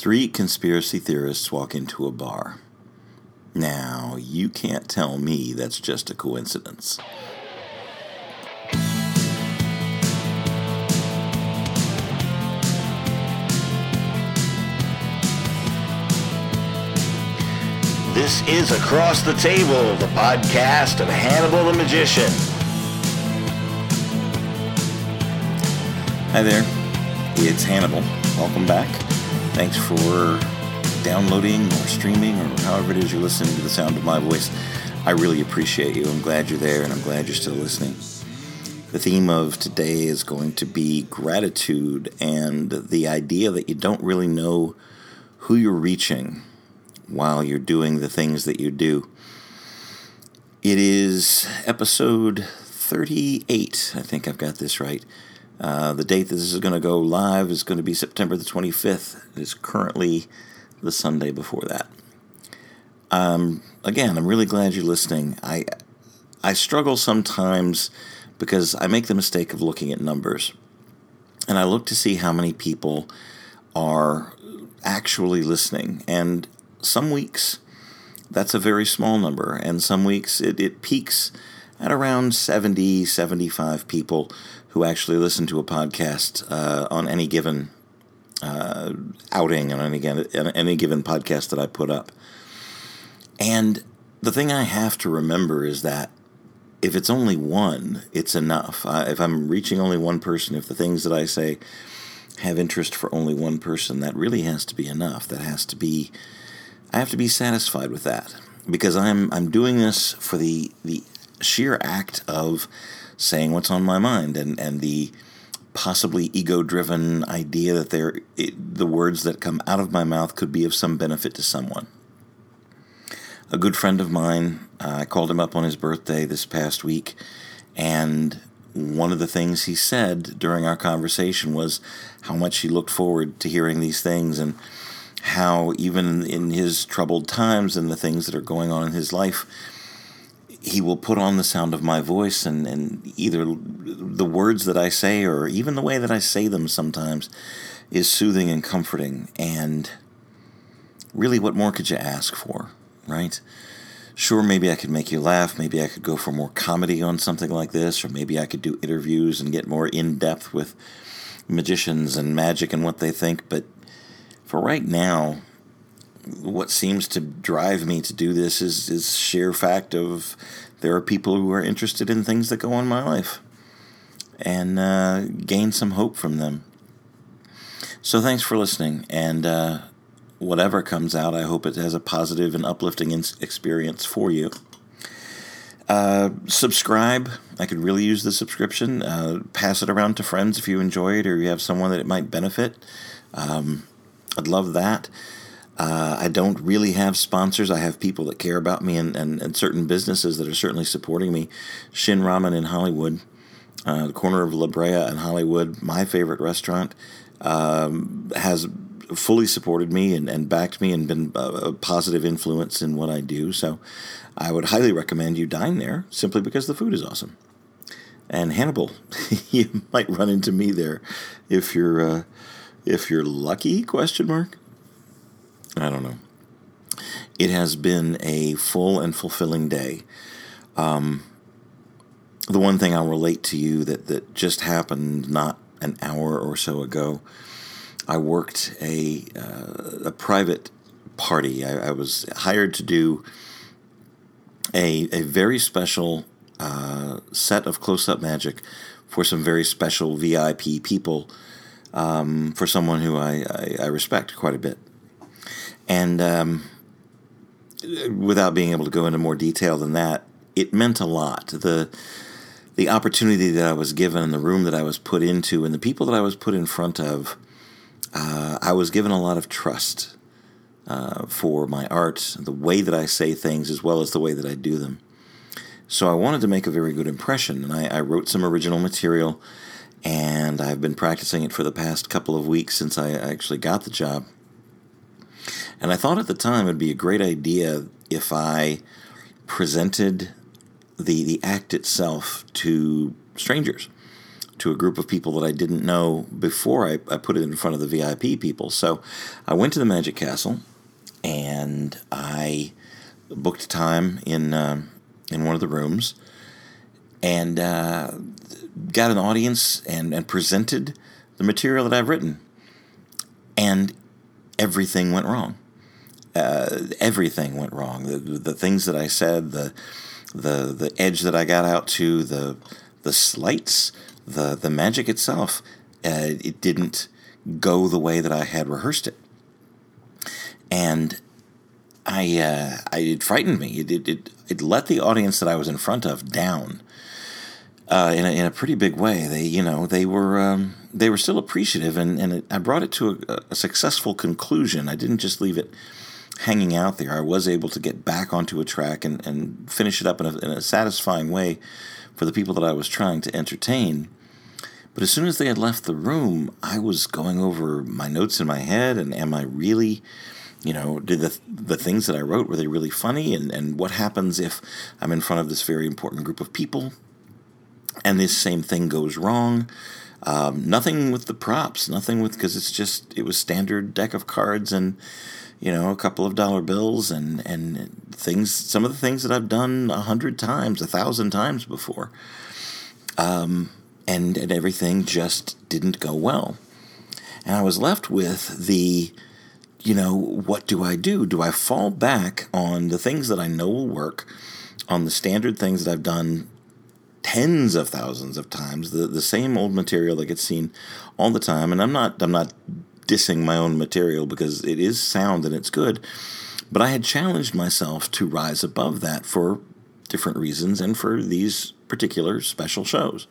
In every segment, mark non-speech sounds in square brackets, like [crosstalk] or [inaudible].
Three conspiracy theorists walk into a bar. Now, you can't tell me that's just a coincidence. This is Across the Table, the podcast of Hannibal the Magician. Hi there, it's Hannibal. Welcome back. Thanks for downloading or streaming or however it is you're listening to the sound of my voice. I really appreciate you. I'm glad you're there and I'm glad you're still listening. The theme of today is going to be gratitude and the idea that you don't really know who you're reaching while you're doing the things that you do. It is episode 38. I think I've got this right. Uh, the date that this is going to go live is going to be September the 25th. It is currently the Sunday before that. Um, again, I'm really glad you're listening. I I struggle sometimes because I make the mistake of looking at numbers, and I look to see how many people are actually listening. And some weeks that's a very small number, and some weeks it, it peaks at around 70, 75 people who actually listen to a podcast uh, on any given uh, outing on any, any given podcast that I put up. And the thing I have to remember is that if it's only one, it's enough. Uh, if I'm reaching only one person, if the things that I say have interest for only one person, that really has to be enough. That has to be I have to be satisfied with that because I'm I'm doing this for the the sheer act of saying what's on my mind and and the possibly ego driven idea that they the words that come out of my mouth could be of some benefit to someone. A good friend of mine, uh, I called him up on his birthday this past week, and one of the things he said during our conversation was how much he looked forward to hearing these things and how even in his troubled times and the things that are going on in his life, he will put on the sound of my voice and, and either the words that I say or even the way that I say them sometimes is soothing and comforting. And really, what more could you ask for, right? Sure, maybe I could make you laugh. Maybe I could go for more comedy on something like this, or maybe I could do interviews and get more in depth with magicians and magic and what they think. But for right now, what seems to drive me to do this is is sheer fact of there are people who are interested in things that go on in my life and uh, gain some hope from them. So thanks for listening, and uh, whatever comes out, I hope it has a positive and uplifting experience for you. Uh, subscribe. I could really use the subscription. Uh, pass it around to friends if you enjoy it or you have someone that it might benefit. Um, I'd love that. Uh, I don't really have sponsors. I have people that care about me and, and, and certain businesses that are certainly supporting me. Shin Ramen in Hollywood, uh, the corner of La Brea and Hollywood, my favorite restaurant, um, has fully supported me and, and backed me and been a, positive influence in what I do. So I would highly recommend you dine there simply because the food is awesome. And Hannibal, [laughs] you might run into me there if you're. Uh, if you're lucky question mark i don't know. It has been a full and fulfilling day. Um, the one thing i'll relate to you that, that just happened not an hour or so ago i worked a, uh, a private party. I, I, was hired to do a, a very special uh, set of close-up magic for some very special vip people um, for someone who I, I, I, respect quite a bit. And um, without being able to go into more detail than that, it meant a lot. The the opportunity that I was given, the room that I was put into, and the people that I was put in front of, uh, I was given a lot of trust uh, for my art, the way that I say things, as well as the way that I do them. So I wanted to make a very good impression, and I, I wrote some original material and I've been practicing it for the past couple of weeks since I actually got the job. And I thought at the time it'd be a great idea if I presented the the act itself to strangers, to a group of people that I didn't know before I, I put it in front of the VIP people. So I went to the Magic Castle and I booked time in uh, in one of the rooms and uh, got an audience and, and presented the material that I've written. And everything went wrong. Uh, everything went wrong. The, the things that I said, the the the edge that I got out to, the the sleights, the the magic itself, uh, it didn't go the way that I had rehearsed it, and I uh, I it frightened me. It, it it it let the audience that I was in front of down. Uh, in, a, in a pretty big way, they you know they were um, they were still appreciative, and, and it, I brought it to a, a successful conclusion. I didn't just leave it hanging out there, I was able to get back onto a track and, and finish it up in a, in a satisfying way for the people that I was trying to entertain. But as soon as they had left the room, I was going over my notes in my head and am I really, you know, did the the things that I wrote were they really funny and and what happens if I'm in front of this very important group of people and this same thing goes wrong? Um, nothing with the props, nothing with because it's just it was standard deck of cards and you know, a couple of dollar bills and, and things, some of the things that I've done a hundred times, a thousand times before. Um, and, and everything just didn't go well. And I was left with the, you know, what do I do? Do I fall back on the things that I know will work, on the standard things that I've done tens of thousands of times, the, the same old material that gets seen all the time? And I'm not I'm not dissing my own material because it is sound and it's good. But I had challenged myself to rise above that for different reasons and for these particular special shows.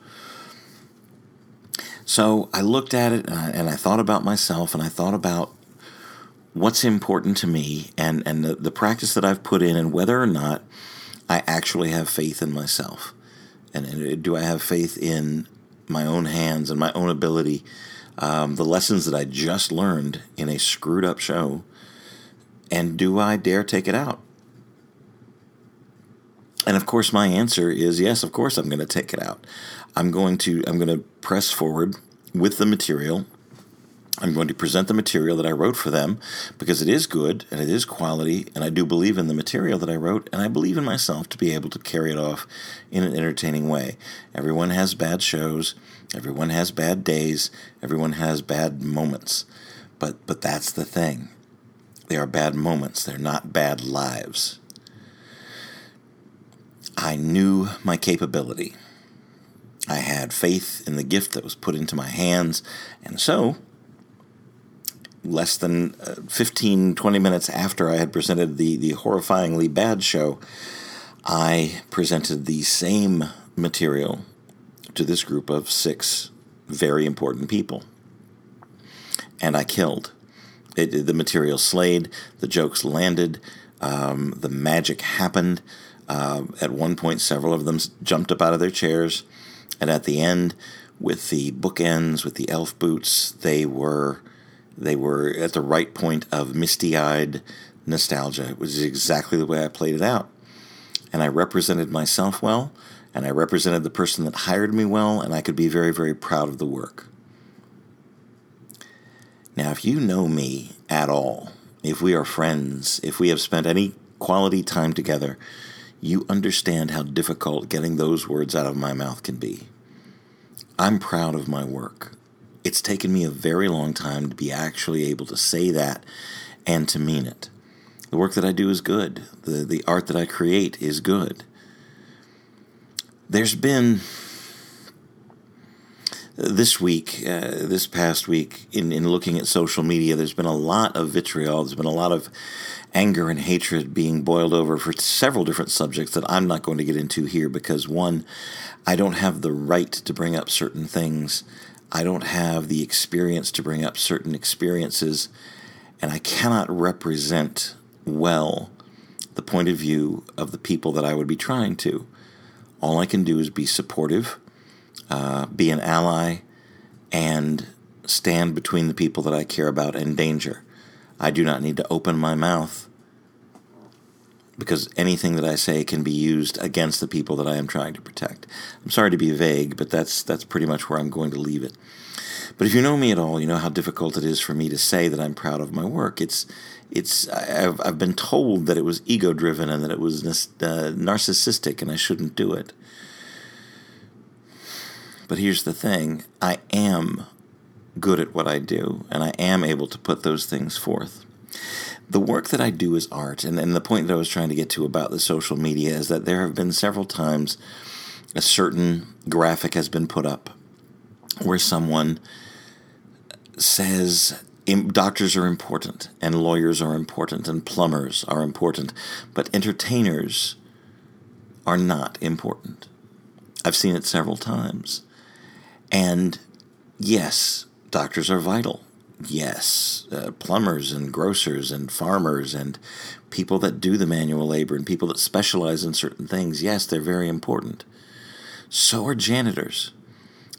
So I looked at it uh, and I, thought about myself and I thought about what's important to me and, and the, the practice that I've put in and whether or not I actually have faith in myself. And, and do I have faith in my own hands and my own ability um, the lessons that I just learned in a screwed up show, and do I dare take it out? And of course, my answer is yes. Of course, I'm going to take it out. I'm going to I'm going to press forward with the material. I'm going to present the material that I wrote for them because it is good and it is quality, and I do believe in the material that I wrote, and I believe in myself to be able to carry it off in an entertaining way. Everyone has bad shows. Everyone has bad days, everyone has bad moments. But but that's the thing. They are bad moments, they're not bad lives. I knew my capability. I had faith in the gift that was put into my hands, and so less than uh, 15 20 minutes after I had presented the the horrifyingly bad show, I presented the same material to this group of six very important people. And I killed. It, the material slayed, the jokes landed, um, the magic happened. Uh, at one point, several of them jumped up out of their chairs. And at the end, with the bookends, with the elf boots, they were they were at the right point of misty-eyed nostalgia, which is exactly the way I played it out. And I represented myself well, and I represented the person that hired me well, and I could be very, very proud of the work. Now, if you know me at all, if we are friends, if we have spent any quality time together, you understand how difficult getting those words out of my mouth can be. I'm proud of my work. It's taken me a very long time to be actually able to say that and to mean it. The work that I do is good. The, the art that I create is good there's been this week, uh, this past week, in, in looking at social media, there's been a lot of vitriol. There's been a lot of anger and hatred being boiled over for several different subjects that I'm not going to get into here because, one, I don't have the right to bring up certain things. I don't have the experience to bring up certain experiences, and I cannot represent well the point of view of the people that I would be trying to. All I can do is be supportive, uh, be an ally, and stand between the people that I care about and danger. I do not need to open my mouth because anything that I say can be used against the people that I am trying to protect. I'm sorry to be vague, but that's that's pretty much where I'm going to leave it. But if you know me at all, you know how difficult it is for me to say that I'm proud of my work. It's it's I've I've been told that it was ego driven and that it was uh, narcissistic and I shouldn't do it. But here's the thing: I am good at what I do, and I am able to put those things forth the work that I do is art, and, and the point that I was trying to get to about the social media is that there have been several times a certain graphic has been put up where someone says doctors are important and lawyers are important and plumbers are important, but entertainers are not important. I've seen it several times. And yes, doctors are vital yes, uh, plumbers and grocers and farmers and people that do the manual labor and people that specialize in certain things, yes, they're very important. So are janitors.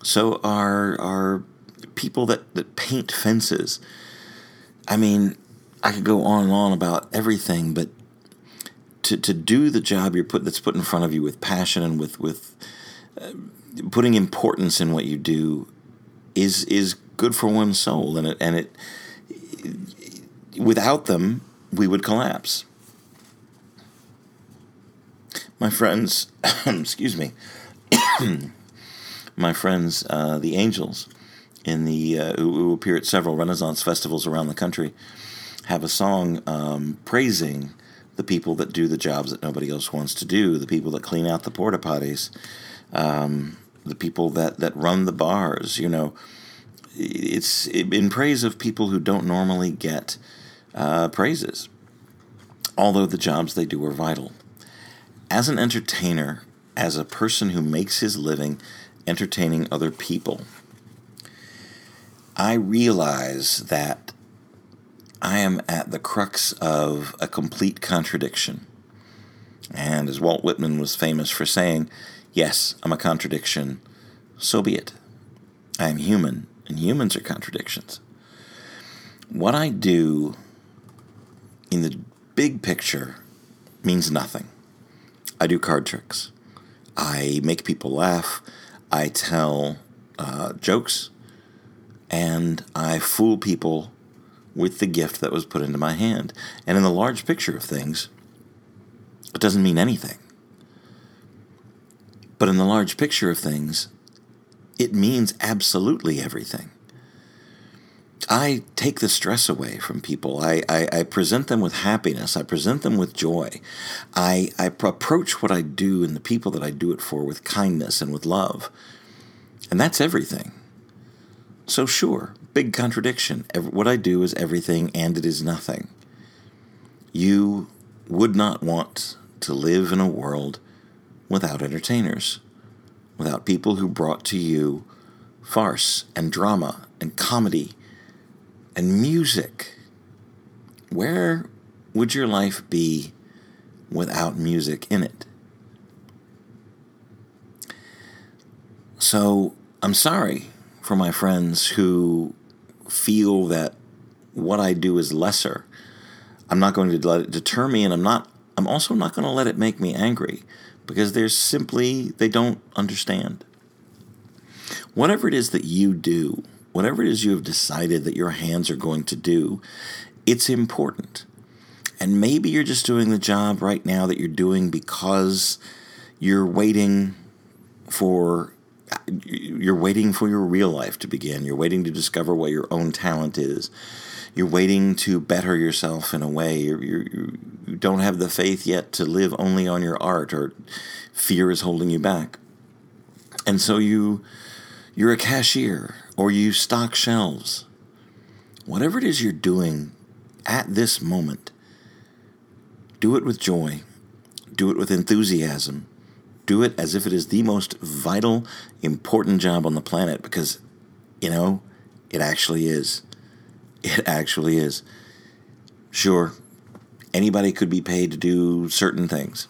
So are are people that, that paint fences. I mean, I could go on and on about everything, but to, to do the job you're put that's put in front of you with passion and with with uh, putting importance in what you do is is good for one's soul, and it and it without them we would collapse. My friends, [coughs] excuse me, [coughs] my friends, uh, the Angels, in the uh, who, appear at several Renaissance festivals around the country, have a song um, praising the people that do the jobs that nobody else wants to do, the people that clean out the porta potties, um, the people that that run the bars. You know, it's in praise of people who don't normally get uh, praises, although the jobs they do are vital. As an entertainer, as a person who makes his living entertaining other people, I realize that I am at the crux of a complete contradiction. And as Walt Whitman was famous for saying, Yes, I'm a contradiction, so be it. I am human, and humans are contradictions. What I do in the big picture means nothing. I do card tricks. I make people laugh. I tell uh, jokes. And I fool people with the gift that was put into my hand. And in the large picture of things, it doesn't mean anything. But in the large picture of things, it means absolutely everything. I take the stress away from people. I, I, I, present them with happiness. I present them with joy. I, I approach what I do and the people that I do it for with kindness and with love. And that's everything. So, sure, big contradiction. What I do is everything and it is nothing. You would not want to live in a world without entertainers without people who brought to you farce and drama and comedy and music. Where would your life be without music in it? So I'm sorry for my friends who feel that what I do is lesser. I'm not going to let it deter me, and I'm not. I'm also not going to let it make me angry because they're simply, they don't understand. Whatever it is that you do, whatever it is you have decided that your hands are going to do, it's important. And maybe you're just doing the job right now that you're doing because you're waiting for you're waiting for your real life to begin. You're waiting to discover what your own talent is. You're waiting to better yourself in a way. You're, you're, you don't have the faith yet to live only on your art, or fear is holding you back. And so you you're a cashier or you stock shelves. Whatever it is you're doing at this moment, do it with joy. Do it with enthusiasm. Do it as if it is the most vital, important job on the planet because, you know, it actually is. It actually is. Sure, anybody could be paid to do certain things.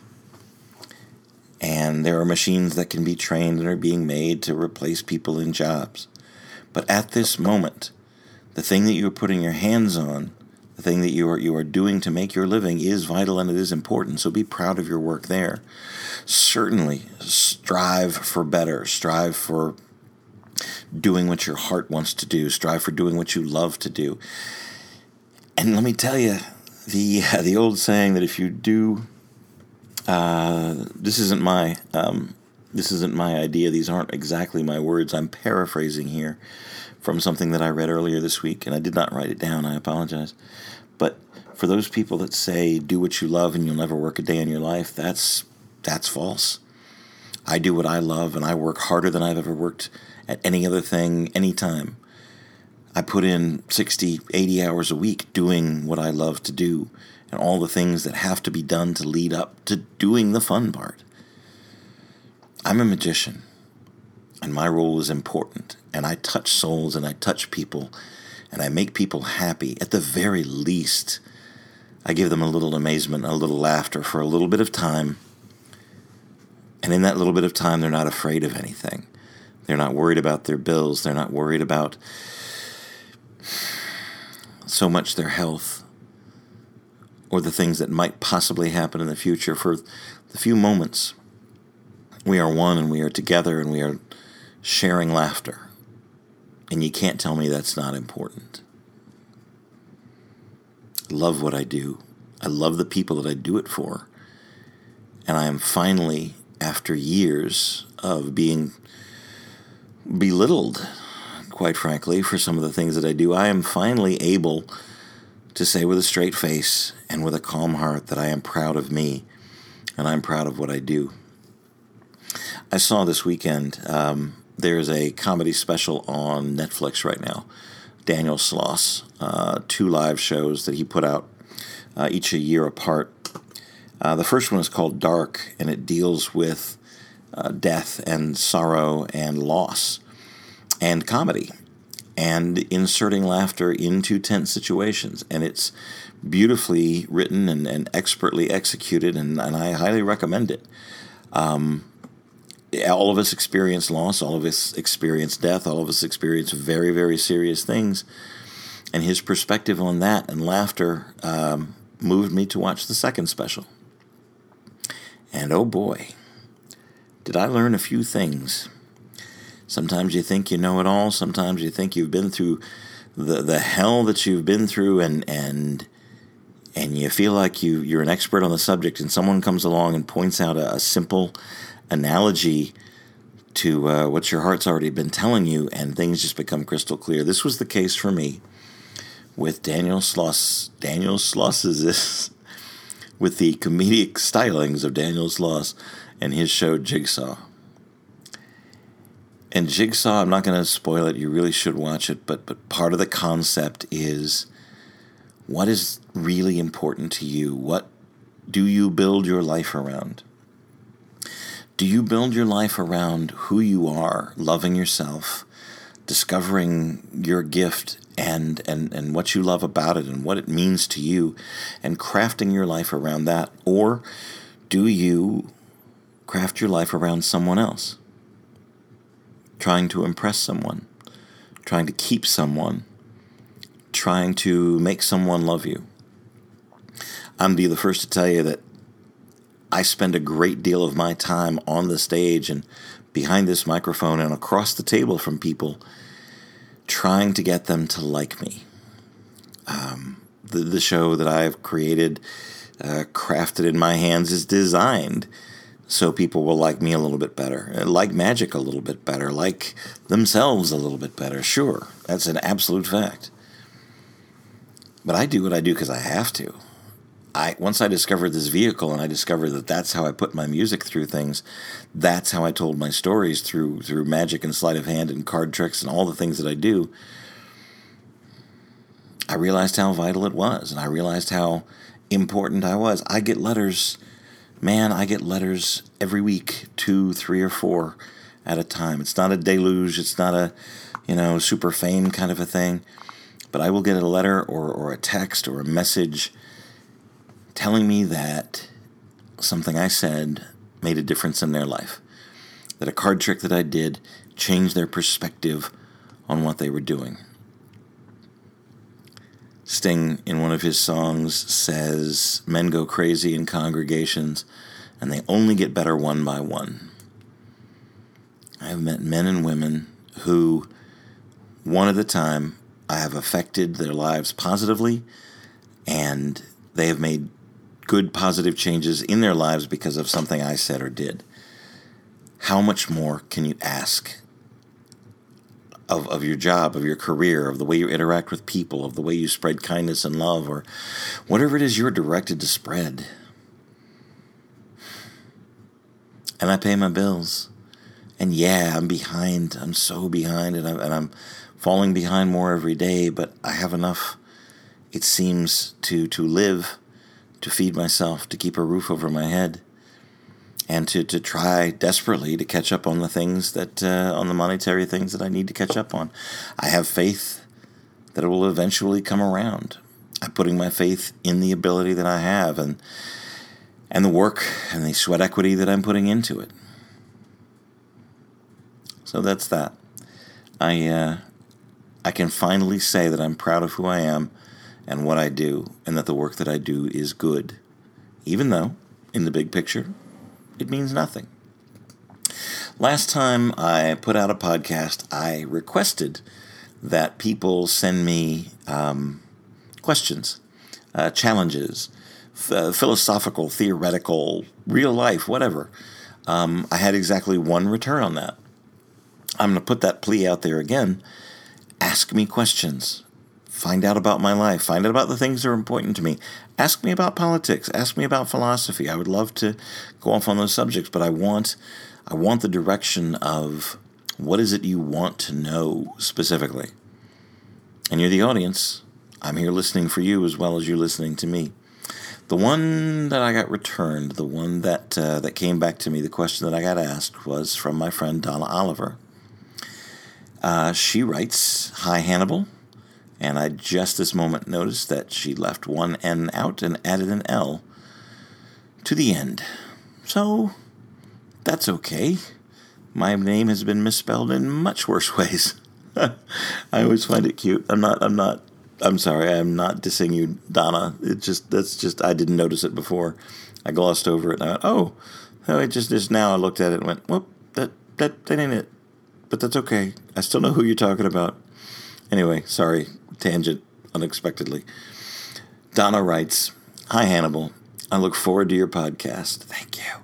And there are machines that can be trained and are being made to replace people in jobs. But at this moment, the thing that you're putting your hands on, the thing that you are you are doing to make your living is vital and it is important. So be proud of your work there. Certainly strive for better. Strive for doing what your heart wants to do. Strive for doing what you love to do. And let me tell you, the [laughs] the old saying that if you do, uh, this isn't my um, this isn't my idea. These aren't exactly my words. I'm paraphrasing here from something that I read earlier this week, and I did not write it down. I apologize. But for those people that say do what you love and you'll never work a day in your life, that's that's false. I do what I love, and I work harder than I've ever worked at any other thing, anytime. I put in 60, 80 hours a week doing what I love to do and all the things that have to be done to lead up to doing the fun part. I'm a magician, and my role is important, and I touch souls and I touch people, and I make people happy. At the very least, I give them a little amazement, a little laughter for a little bit of time. And in that little bit of time, they're not afraid of anything. They're not worried about their bills. They're not worried about so much their health or the things that might possibly happen in the future. For the few moments we are one and we are together and we are sharing laughter. And you can't tell me that's not important. I love what I do. I love the people that I do it for. And I am finally, after years of being belittled, quite frankly, for some of the things that I do, I am finally able to say with a straight face and with a calm heart that I am proud of me and I'm proud of what I do. I saw this weekend. Um, there's a comedy special on Netflix right now. Daniel Sloss, uh, two live shows that he put out uh, each a year apart. Uh, the first one is called Dark, and it deals with uh, death and sorrow and loss and comedy and inserting laughter into tense situations. And it's beautifully written and, and expertly executed, and, and I highly recommend it. Um, all of us experience loss, all of us experience death, all of us experience very, very serious things. And his perspective on that and laughter um, moved me to watch the second special. And oh boy, did I learn a few things. Sometimes you think you know it all, sometimes you think you've been through the, the hell that you've been through and, and and you feel like you, you're an expert on the subject, and someone comes along and points out a, a simple analogy to uh, what your heart's already been telling you, and things just become crystal clear. This was the case for me with Daniel Sloss. Daniel Sloss is this [laughs] with the comedic stylings of Daniel Sloss and his show Jigsaw. And Jigsaw, I'm not going to spoil it. You really should watch it. But but part of the concept is what is really important to you. What do you build your life around? Do you build your life around who you are, loving yourself, discovering your gift and, and, and what you love about it and what it means to you, and crafting your life around that? Or do you craft your life around someone else? Trying to impress someone, trying to keep someone, trying to make someone love you. I'm be the first to tell you that I spend a great deal of my time on the stage and behind this microphone and across the table from people trying to get them to like me. Um, the, the show that I've created, uh, crafted in my hands, is designed so people will like me a little bit better, uh, like magic a little bit better, like themselves a little bit better. Sure, that's an absolute fact. But I do what I do because I have to. I once I discovered this vehicle and I discovered that that's how I put my music through things. That's how I told my stories through through magic and sleight of hand and card tricks and all the things that I do. I realized how vital it was and I realized how important I was. I get letters, man, I get letters every week, two, three or four at a time. It's not a deluge, it's not a, you know, super fame kind of a thing. But I will get a letter or, or a text or a message telling me that something I said made a difference in their life. That a card trick that I did changed their perspective on what they were doing. Sting, in one of his songs, says, Men go crazy in congregations, and they only get better one by one. I have met men and women who, one at a time, I have affected their lives positively, and they have made good positive changes in their lives because of something I said or did. How much more can you ask of, of your job, of your career, of the way you interact with people, of the way you spread kindness and love, or whatever it is you're directed to spread. And I pay my bills. And yeah, I'm behind. I'm so behind, and I'm, and I'm falling behind more every day, but I have enough, it seems, to, to live, to feed myself, to keep a roof over my head and to, to try desperately to catch up on the things that, uh, on the monetary things that I need to catch up on. I have faith that it will eventually come around. I'm putting my faith in the ability that I have and, and the work and the sweat equity that I'm putting into it. So that's that. I, uh, I can finally say that I'm proud of who I am and what I do, and that the work that I do is good, even though, in the big picture, it means nothing. Last time I put out a podcast, I requested that people send me um, questions, uh, challenges, f- philosophical, theoretical, real life, whatever. Um, I had exactly one return on that. I'm going to put that plea out there again. Ask me questions find out about my life, find out about the things that are important to me. Ask me about politics, ask me about philosophy. I would love to go off on those subjects, but I want I want the direction of what is it you want to know specifically. And you're the audience. I'm here listening for you as well as you're listening to me. The one that I got returned, the one that uh, that came back to me, the question that I got asked was from my friend Donna Oliver. Uh, she writes, "Hi Hannibal, and I just this moment noticed that she left one N out and added an L to the end. So that's okay. My name has been misspelled in much worse [laughs] ways. [laughs] I always find it cute. I'm not I'm not I'm sorry, I'm not dissing you, Donna. It just that's just I didn't notice it before. I glossed over it and I went, Oh, oh it just just now I looked at it and went, Whoop, that that that ain't it. But that's okay. I still know who you're talking about. Anyway, sorry, tangent unexpectedly. Donna writes Hi, Hannibal. I look forward to your podcast. Thank you.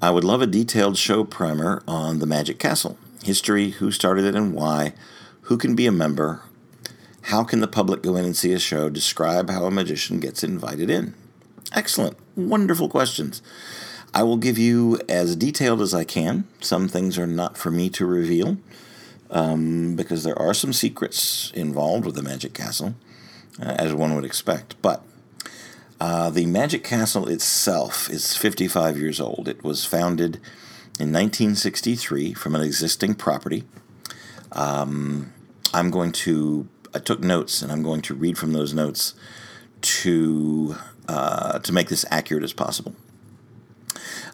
I would love a detailed show primer on the Magic Castle history, who started it and why, who can be a member, how can the public go in and see a show, describe how a magician gets invited in. Excellent. Wonderful questions. I will give you as detailed as I can. Some things are not for me to reveal um, because there are some secrets involved with the Magic Castle, uh, as one would expect. But uh, the Magic Castle itself is 55 years old. It was founded in 1963 from an existing property. Um, I'm going to, I took notes and I'm going to read from those notes to, uh, to make this accurate as possible.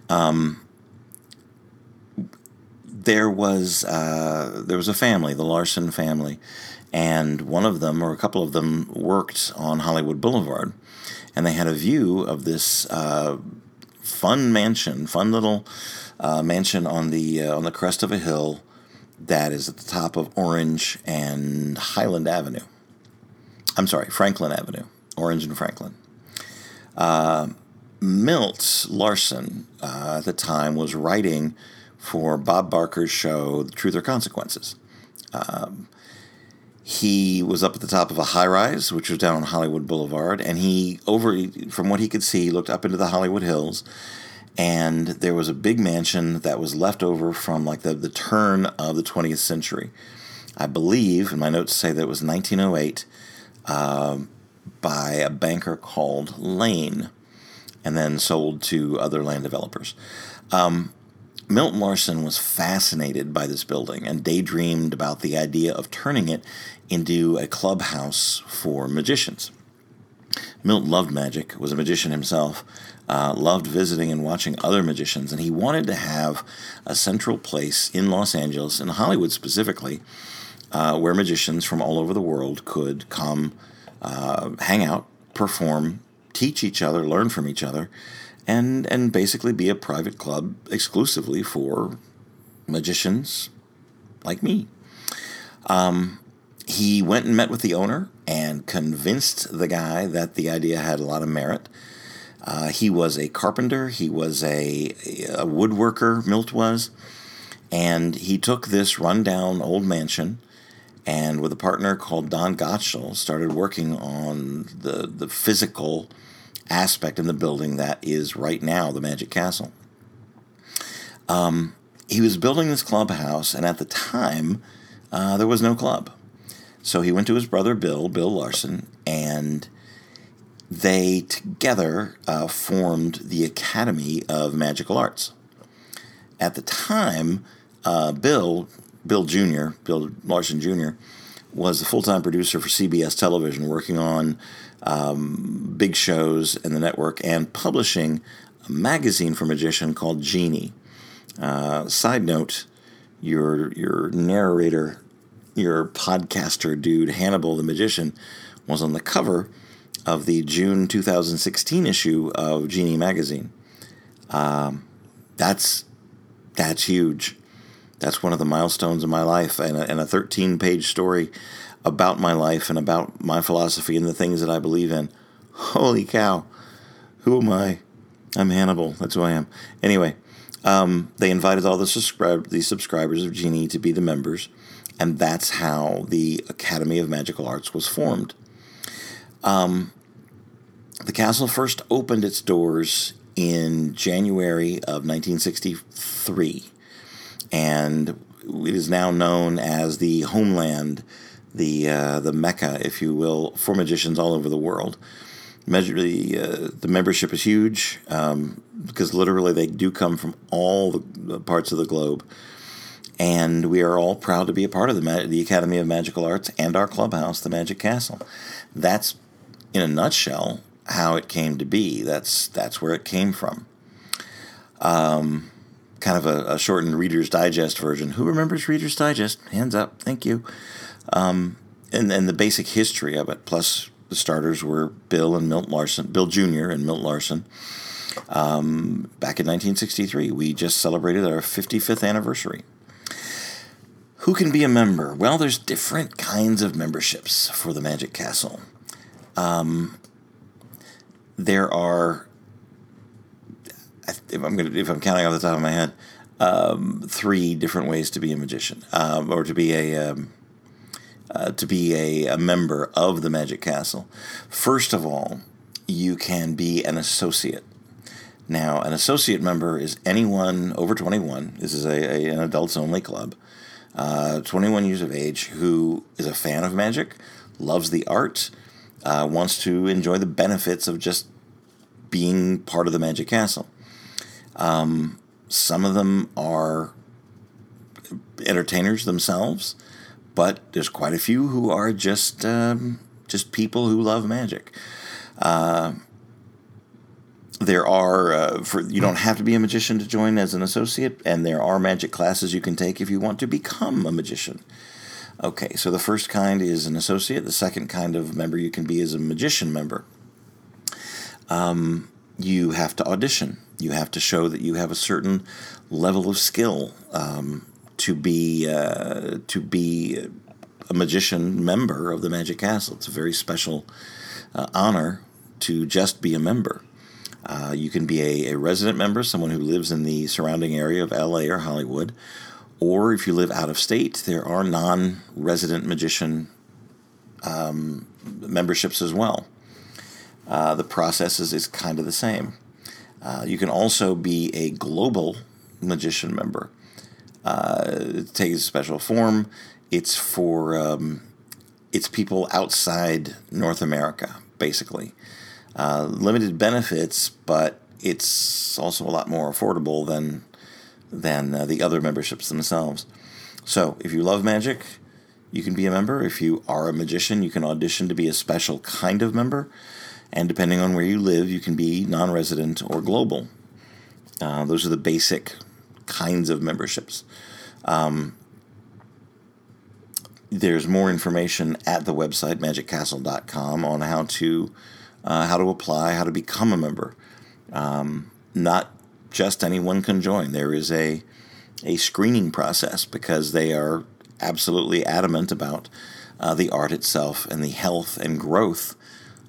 Um, there was uh, there was a family, the Larsen family, and one of them or a couple of them worked on Hollywood Boulevard, and they had a view of this uh, fun mansion, fun little uh, mansion on the uh, on the crest of a hill that is at the top of Orange and Highland Avenue. I'm sorry, Franklin Avenue, Orange and Franklin. Uh, Milt Larsen uh, at the time was writing for Bob Barker's show, The Truth or Consequences. Um, he was up at the top of a high rise, which was down on Hollywood Boulevard, and he, over from what he could see, looked up into the Hollywood Hills, and there was a big mansion that was left over from like the, the turn of the 20th century. I believe, and my notes say that it was 1908, um, by a banker called Lane, and then sold to other land developers. Um, Milton Larsen was fascinated by this building and daydreamed about the idea of turning it into a clubhouse for magicians. Milt loved magic, was a magician himself, uh, loved visiting and watching other magicians, and he wanted to have a central place in Los Angeles, in Hollywood specifically, uh, where magicians from all over the world could come uh, hang out, perform, teach each other, learn from each other, and and basically be a private club exclusively for magicians like me. Um, he went and met with the owner and convinced the guy that the idea had a lot of merit. Uh, he was a carpenter, he was a, a woodworker, Milt was, and he took this rundown old mansion and with a partner called Don Gottschall started working on the, the physical aspect in the building that is right now the Magic Castle. Um, he was building this clubhouse, and at the time, uh, there was no club. So he went to his brother Bill, Bill Larsen, and they together uh, formed the Academy of Magical Arts. At the time, uh, Bill, Bill Jr., Bill Larsen Jr., was the full time producer for CBS television, working on um, big shows in the network and publishing a magazine for magician called Genii. Uh, side note, your your narrator, your podcaster dude, Hannibal the magician, was on the cover of the June 2016 issue of Genii magazine. Um, that's that's huge. That's one of the milestones of my life, and a, and a 13 page story about my life and about my philosophy and the things that I believe in. Holy cow! Who am I? I'm Hannibal. That's who I am. Anyway, um, they invited all the subscribe the subscribers of Genii to be the members, and that's how the Academy of Magical Arts was formed. Um, the castle first opened its doors in January of 1963, and it is now known as the homeland, the uh, the mecca, if you will, for magicians all over the world. Measure, the, uh, the membership is huge um, because literally they do come from all the parts of the globe. And we are all proud to be a part of the, the Academy of Magical Arts and our clubhouse, the Magic Castle. That's, in a nutshell, how it came to be. That's, that's where it came from. Um, kind of a, a, shortened Reader's Digest version. Who remembers Reader's Digest? Hands up. Thank you. Um, and, and the basic history of it, plus the starters were Bill and Milt Larsen, Bill Jr. and Milt Larsen. Um, back in 1963, we just celebrated our 55th anniversary. Who can be a member? Well, there's different kinds of memberships for the Magic Castle. Um, there are, if I'm going if I'm counting off the top of my head, um, three different ways to be a magician, um, or to be a um, uh, to be a, a member of the Magic Castle. First of all, you can be an associate. Now, an associate member is anyone over 21. This is a, a an adults only club. Uh, 21 years of age who is a fan of magic, loves the art, uh, wants to enjoy the benefits of just being part of the Magic Castle. Um, some of them are entertainers themselves but there's quite a few who are just um, just people who love magic. Uh, there are uh, for you don't have to be a magician to join as an associate, and there are magic classes you can take if you want to become a magician. Okay, so the first kind is an associate. The second kind of member you can be is a magician member. Um, you have to audition. You have to show that you have a certain level of skill. Um, to be uh, to be a magician member of the Magic Castle. It's a very special uh, honor to just be a member. Uh, you can be a, a, resident member, someone who lives in the surrounding area of LA or Hollywood, or if you live out of state, there are non resident magician um, memberships as well. Uh, the process is, is kind of the same. Uh, you can also be a global magician member. Uh, it takes a special form. It's for um, it's people outside North America, basically. Uh, limited benefits, but it's also a lot more affordable than than uh, the other memberships themselves. So, if you love magic, you can be a member. If you are a magician, you can audition to be a special kind of member. And depending on where you live, you can be non resident or global. Uh, those are the basic kinds of memberships. Um, there's more information at the website magiccastle.com on how to uh, how to apply, how to become a member. Um, not just anyone can join. There is a a screening process because they are absolutely adamant about uh, the art itself and the health and growth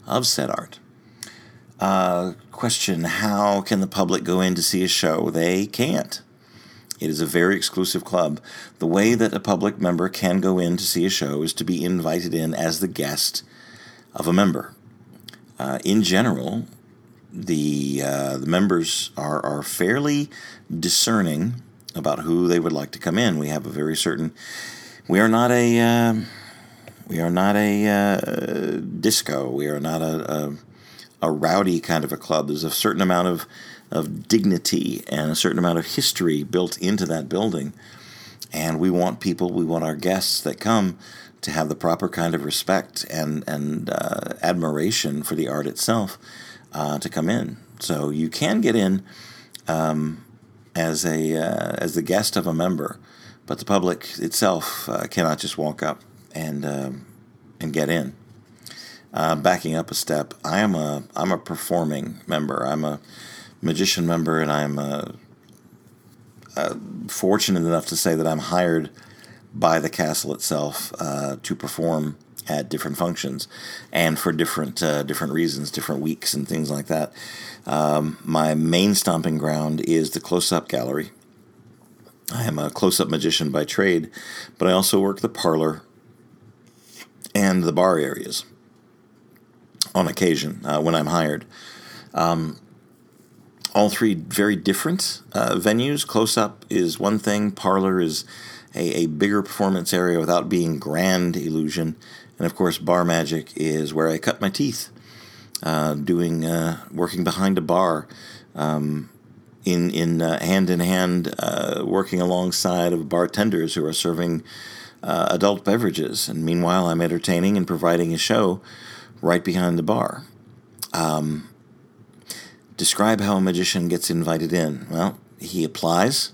of said art. Uh, question How can the public go in to see a show? They can't. It is a very exclusive club. The way that a public member can go in to see a show is to be invited in as the guest of a member. Uh, in general, the uh, the members are, are fairly discerning about who they would like to come in. We have a very certain. We are not a. Uh, we are not a uh, disco. We are not a, a, a rowdy kind of a club. There's a certain amount of of dignity and a certain amount of history built into that building, and we want people. We want our guests that come to have the proper kind of respect and and uh, admiration for the art itself uh, to come in. So you can get in um, as a uh, as the guest of a member, but the public itself uh, cannot just walk up and um, and get in. Uh, backing up a step, I am a I'm a performing member. I'm a magician member, and I'm a, a fortunate enough to say that I'm hired by the castle itself uh, to perform at different functions and for different uh, different reasons, different weeks and things like that. Um, my main stomping ground is the close up gallery. I am a close up magician by trade, but I also work the parlor and the bar areas on occasion uh, when I'm hired. Um, all three very different uh, venues. Close up is one thing, parlor is a, a bigger performance area without being grand illusion. And of course, bar magic is where I cut my teeth, uh, doing uh, working behind a bar, um, in in uh, hand in hand, uh, working alongside of bartenders who are serving uh, adult beverages. And meanwhile, I'm entertaining and providing a show right behind the bar. Um, describe how a magician gets invited in. Well, he applies.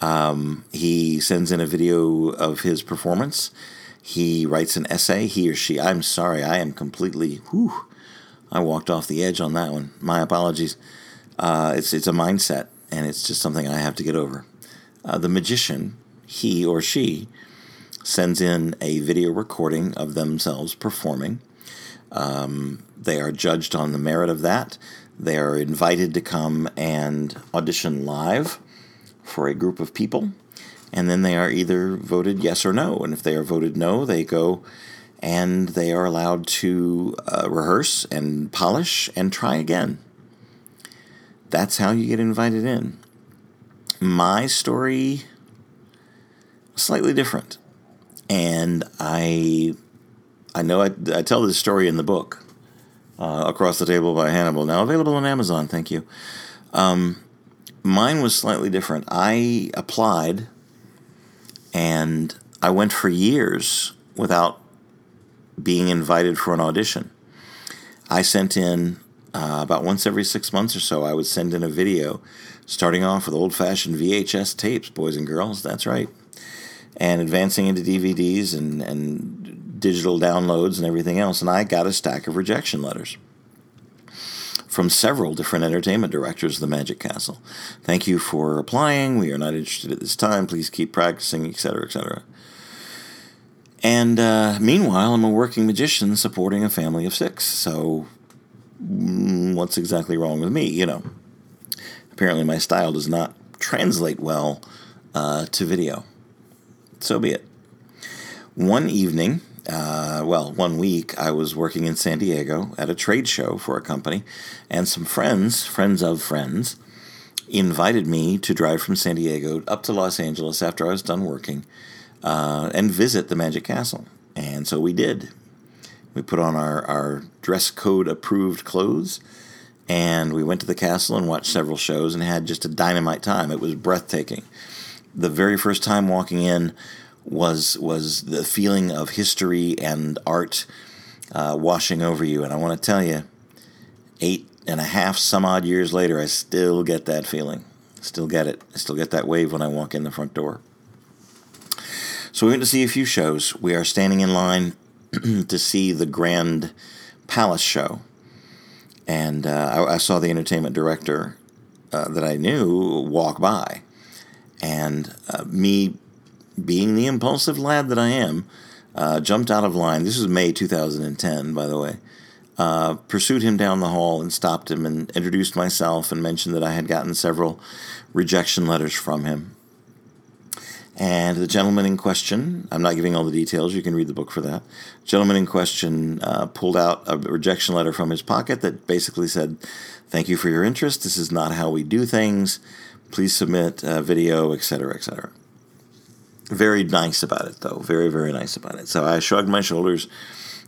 Um, he sends in a video of his performance. He writes an essay, he or she. I'm sorry, I am completely, whew, I walked off the edge on that one. My apologies. Uh, it's, it's a mindset, and it's just something I have to get over. Uh, the magician, he or she, sends in a video recording of themselves performing. Um, they are judged on the merit of that. They are invited to come and audition live for a group of people and then they are either voted yes or no. And if they are voted no, they go and they are allowed to uh, rehearse and polish and try again. That's how you get invited in. My story slightly different, and I I know I, I tell this story in the book, uh, Across the Table by Hannibal, now available on Amazon. Thank you. Um, mine was slightly different. I applied and I went for years without being invited for an audition. I sent in uh, about once every six months or so, I would send in a video, starting off with old fashioned VHS tapes, boys and girls, that's right, and advancing into DVDs and, and digital downloads and everything else. And I got a stack of rejection letters from several different entertainment directors of the Magic Castle. Thank you for applying. We are not interested at this time. Please keep practicing, etc., etc. And uh, meanwhile, I'm a working magician supporting a family of six. So, mm, what's exactly wrong with me? You know, apparently my style does not translate well uh, to video. So be it. One evening, uh, well, one week I was working in San Diego at a trade show for a company, and some friends, friends of friends, invited me to drive from San Diego up to Los Angeles after I was done working uh, and visit the Magic Castle. And so we did. We put on our, our dress code approved clothes and we went to the castle and watched several shows and had just a dynamite time. It was breathtaking. The very first time walking in, was was the feeling of history and art uh, washing over you. And I want to tell you, eight and a half some odd years later, I still get that feeling. Still get it. I still get that wave when I walk in the front door. So we went to see a few shows. We are standing in line [clears throat] to see the Grand Palace show. And uh, I, I, saw the entertainment director uh, that I knew walk by. And uh, me, being the impulsive lad that I am, uh, jumped out of line. This was May 2010, by the way. Uh, pursued him down the hall and stopped him and introduced myself and mentioned that I had gotten several rejection letters from him. And the gentleman in question, I'm not giving all the details, you can read the book for that. Gentleman in question uh, pulled out a rejection letter from his pocket that basically said, Thank you for your interest. This is not how we do things. Please submit a video, etc., etc. Very nice about it, though. Very, very nice about it. So I shrugged my shoulders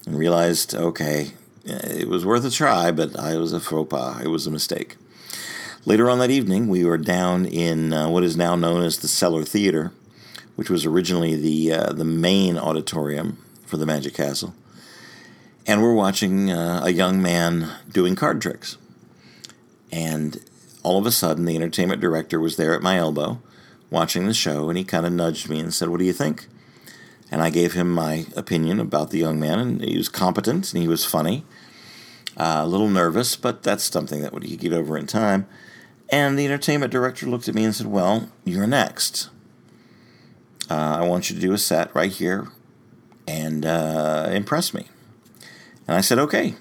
and realized, okay, it was worth a try, but I was a faux pas. It was a mistake. Later on that evening, we were down in uh, what is now known as the Peller Theater, which was originally the uh, the main auditorium for the Magic Castle, and we're watching uh, a young man doing card tricks. And all of a sudden, the entertainment director was there at my elbow, watching the show, and he kind of nudged me and said, "What do you think?" And I gave him my opinion about the young man, and he was competent and he was funny. Uh, a little nervous, but that's something that would he get over in time. And the entertainment director looked at me and said, Well, you're next. Uh, I want you to do a set right here and uh, impress me. And I said, Okay.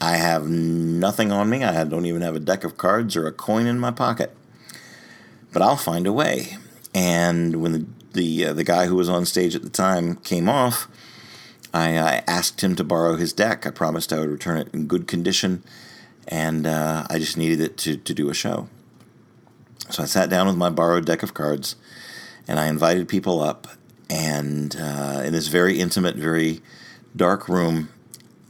I have nothing on me. I don't even have a deck of cards or a coin in my pocket. But I'll find a way. And when the the, uh, the guy who was on stage at the time came off, I, I, asked him to borrow his deck. I promised I would return it in good condition, and uh, I just needed it to, to do a show. So I sat down with my borrowed deck of cards, and I invited people up. And uh, in this very intimate, very dark room,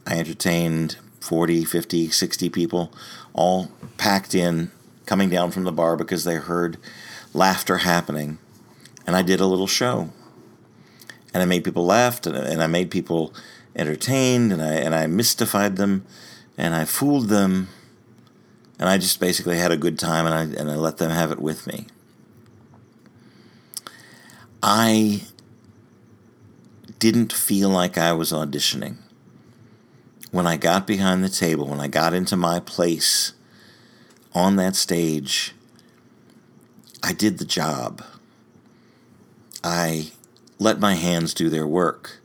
I entertained 40, 50, 60 people, all packed in, coming down from the bar because they heard laughter happening. And I did a little show and I made people laugh, and, and I made people entertained, and I and I mystified them, and I fooled them, and I just basically had a good time, and I and I let them have it with me. I didn't feel like I was auditioning. When I got behind the table, when I got into my place on that stage, I did the job. I let my hands do their work.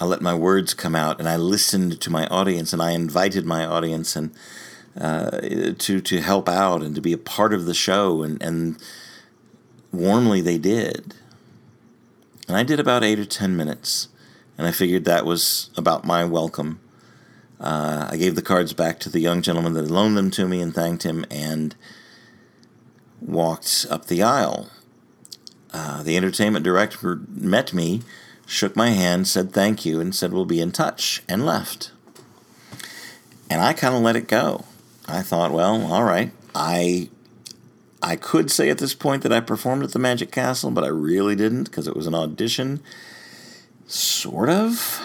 I let my words come out, and I listened to my audience, and I invited my audience and uh, to to help out and to be a part of the show, and and warmly they did. And I did about eight or ten minutes, and I figured that was about my welcome. Uh, I gave the cards back to the young gentleman that had loaned them to me and thanked him, and walked up the aisle uh, the entertainment director met me, shook my hand, said thank you, and said we'll be in touch, and left. And I kind of let it go. I thought, well, all right, I I could say at this point that I performed at the Magic Castle, but I really didn't because it was an audition. Sort of.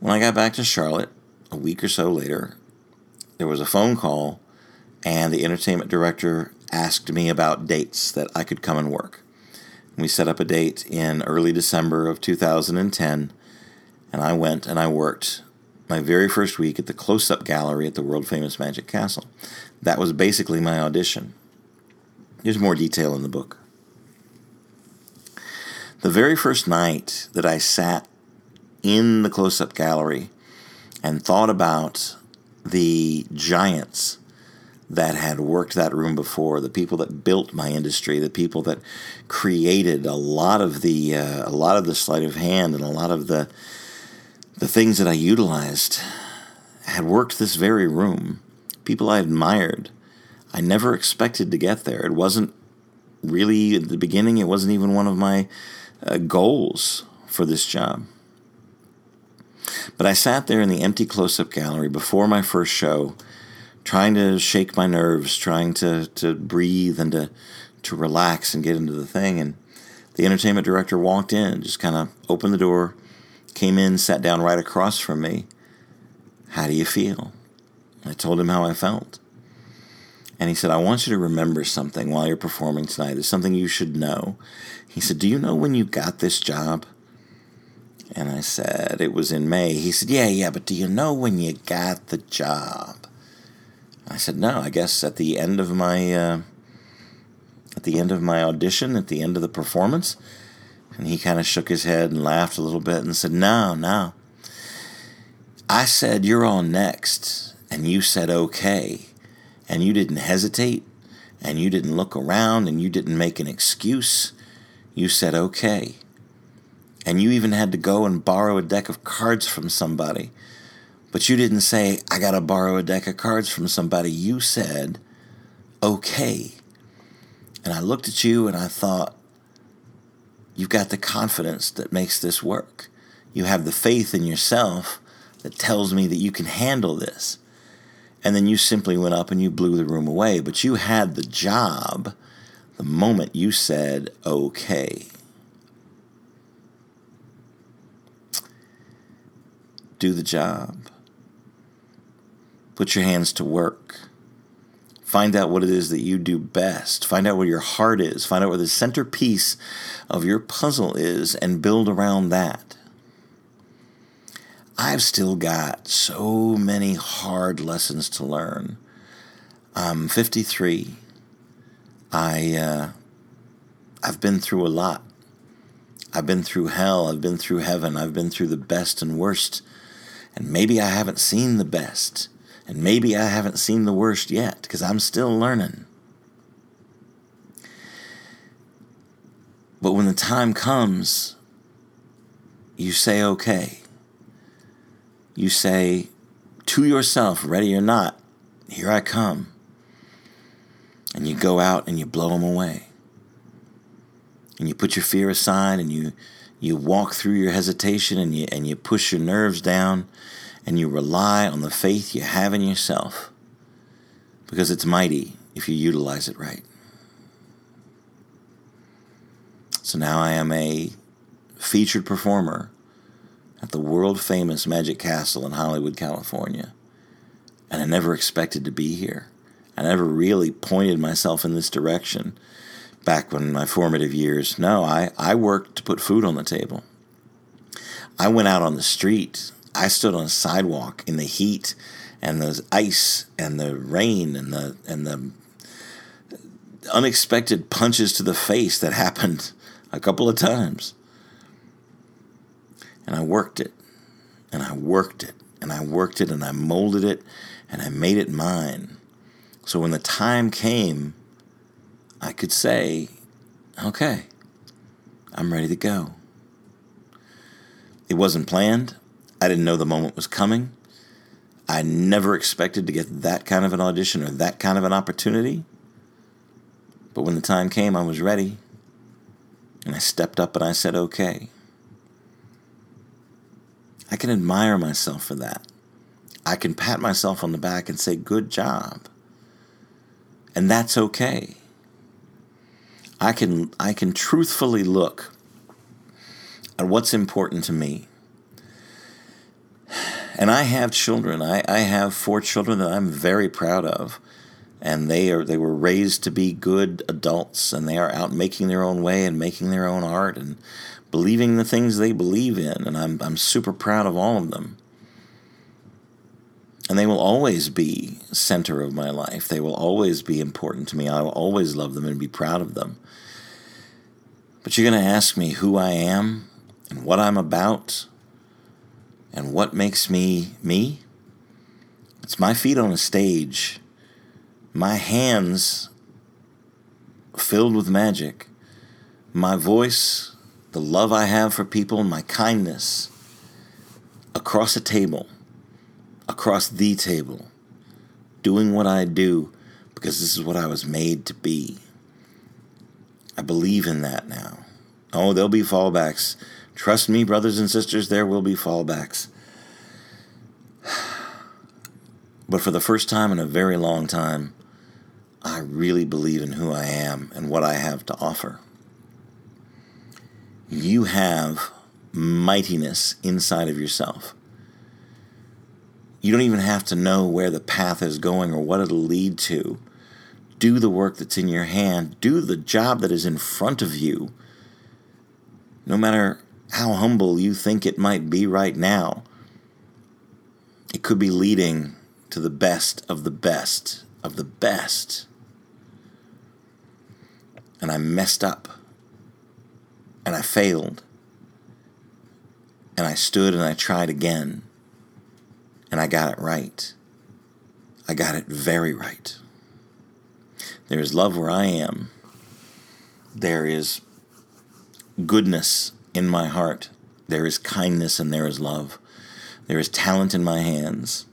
When I got back to Charlotte a week or so later, there was a phone call, and the entertainment director asked me about dates that I could come and work. We set up a date in early December of 2010, and I went and I worked my very first week at the close up gallery at the world famous Magic Castle. That was basically my audition. There's more detail in the book. The very first night that I sat in the close up gallery and thought about the giants that had worked that room before, the people that built my industry, the people that created a lot of the uh, a lot of the sleight of hand and a lot of the the things that I utilized had worked this very room. People I admired. I never expected to get there. It wasn't really at the beginning. It wasn't even one of my uh, goals for this job. But I sat there in the empty close-up gallery before my first show trying to shake my nerves, trying to, to breathe and to, to relax and get into the thing. And the entertainment director walked in, just kind of opened the door, came in, sat down right across from me. How do you feel? I told him how I felt. And he said, I want you to remember something while you're performing tonight. There's something you should know. He said, Do you know when you got this job? And I said, It was in May. He said, Yeah, yeah, but do you know when you got the job? I said, No, I guess at the end of my. Uh, at the end of my audition, at the end of the performance. And he kind of shook his head and laughed a little bit and said, No, no. I said, You're on next. And you said, Okay. And you didn't hesitate. And you didn't look around. And you didn't make an excuse. You said, Okay. And you even had to go and borrow a deck of cards from somebody. But you didn't say, I got to borrow a deck of cards from somebody. You said, Okay. And I looked at you and I thought, You've got the confidence that makes this work. You have the faith in yourself that tells me that you can handle this. And then you simply went up and you blew the room away. But you had the job the moment you said, okay. Do the job. Put your hands to work. Find out what it is that you do best. Find out where your heart is. Find out where the centerpiece of your puzzle is and build around that. I've still got so many hard lessons to learn. I'm 53. I uh, I've been through a lot. I've been through hell. I've been through heaven. I've been through the best and worst. And maybe I haven't seen the best. And maybe I haven't seen the worst yet because I'm still learning. But when the time comes, you say, okay. You say to yourself, ready or not, here I come. And you go out and you blow them away. And you put your fear aside and you, you walk through your hesitation and you, and you push your nerves down and you rely on the faith you have in yourself because it's mighty if you utilize it right. So now I am a featured performer at the world famous Magic Castle in Hollywood, California. And I never expected to be here. I never really pointed myself in this direction back when my formative years. No, I, I worked to put food on the table. I went out on the street I stood on a sidewalk in the heat and the ice and the rain and the and the unexpected punches to the face that happened [laughs] a couple of times. And I worked it. And I worked it. And I worked it and I molded it and I made it mine. So when the time came, I could say, okay, I'm ready to go. It wasn't planned. I didn't know the moment was coming. I never expected to get that kind of an audition or that kind of an opportunity. But when the time came, I was ready. And I stepped up and I said, okay. I can admire myself for that. I can pat myself on the back and say, good job. And that's okay. I can, I can truthfully look at what's important to me and I have children. I, I have four children that I'm very proud of. And they are they were raised to be good adults and they are out making their own way and making their own art and believing the things they believe in. And I'm I'm super proud of all of them. And they will always be center of my life. They will always be important to me. I will always love them and be proud of them. But you're going to ask me who I am and what I'm about and what makes me me? It's my feet on a stage, my hands filled with magic, my voice, the love I have for people, my kindness across a table, across the table, doing what I do because this is what I was made to be. I believe in that now. Oh, there'll be fallbacks. Trust me, brothers and sisters, there will be fallbacks. But for the first time in a very long time, I really believe in who I am and what I have to offer. You have mightiness inside of yourself. You don't even have to know where the path is going or what it'll lead to do the work that's in your hand, do the job that is in front of you. No matter how humble you think it might be right now, it could be leading to the best of the best of the best. And I messed up. And I failed. And I stood and I tried again. And I got it right. I got it very right. There is love where I am. There is goodness in my heart. There is kindness and there is love. There is talent in my hands.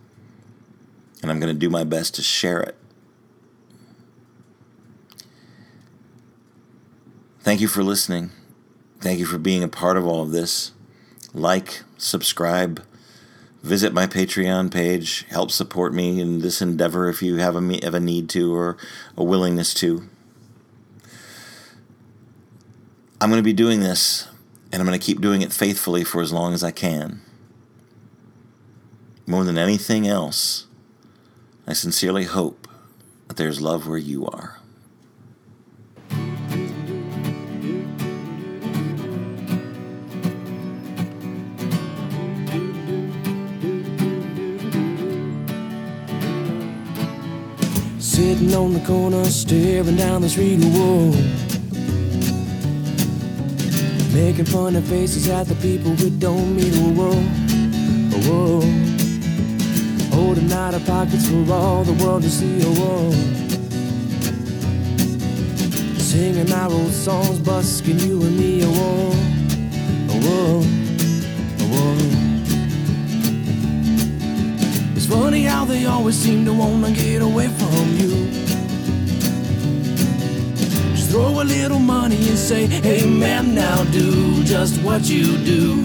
And I'm going to do my best to share it. Thank you for listening. Thank you for being a part of all of this. Like, subscribe, visit my Patreon page, help support me in this endeavor if you have a, have a need to or a willingness to. I'm going to be doing this, and I'm going to keep doing it faithfully for as long as I can. More than anything else, I sincerely hope that there's love where you are. Sitting on the corner, staring down the street, whoa. Making funny faces at the people we don't meet, whoa, whoa. Holding out our pockets for all the world to see, whoa. Singing our old songs, busking you and me, whoa, whoa, whoa. It's funny how they always seem to wanna get away from you. Throw a little money and say, hey man, now do just what you do.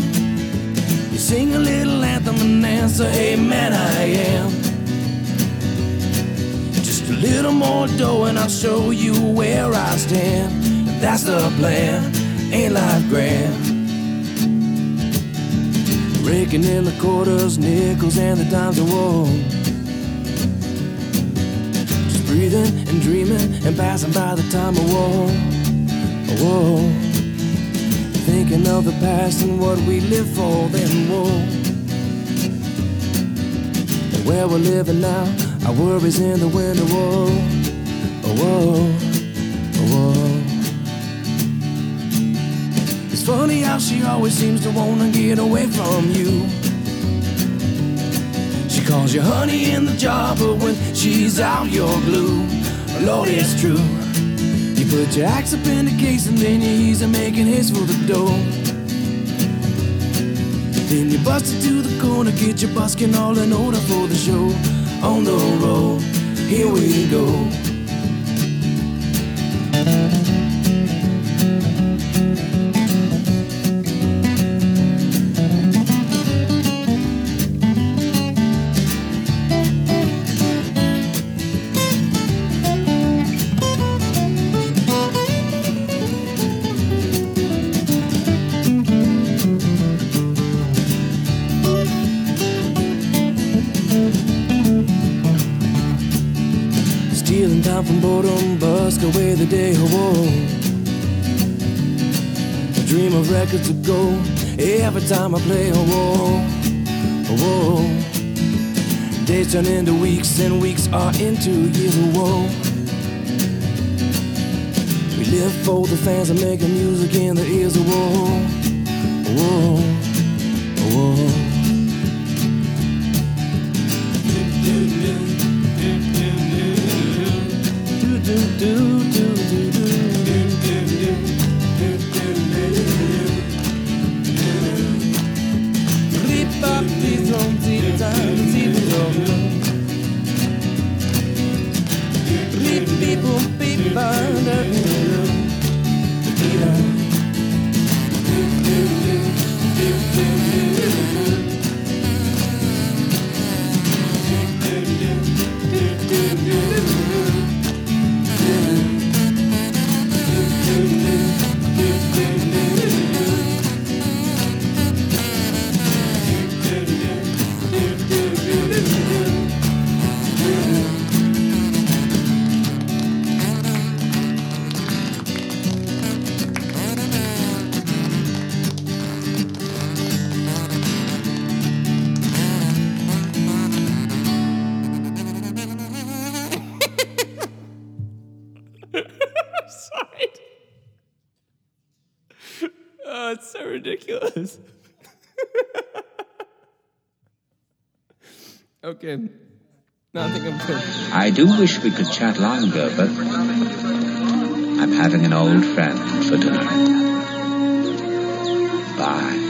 You sing a little anthem and answer, hey man, I am. Just a little more dough and I'll show you where I stand. That's the plan, ain't life grand? Raking in the quarters, nickels, and the dimes of woe. Breathing and dreaming and passing by the time woe. Whoa. Thinking of the past and what we live for, then whoa. And where we're living now, our worries in the winter, whoa. Whoa. Whoa. It's funny how she always seems to wanna get away from you. She calls you honey in the jar, but when she's out, you're glue. Lord, it's true. You put your axe up in the case and then you ease and making haste for the door. Then you bust it to the corner, get your busking all in order for the show. On the road, here we go. Away the day, whoa. Dream of records to go every time I play, a whoa, whoa. Days turn into weeks, and weeks are into years, whoa. We live for the fans and making music in their ears, of whoa, I do wish we could chat longer, but I'm having an old friend for dinner. Bye.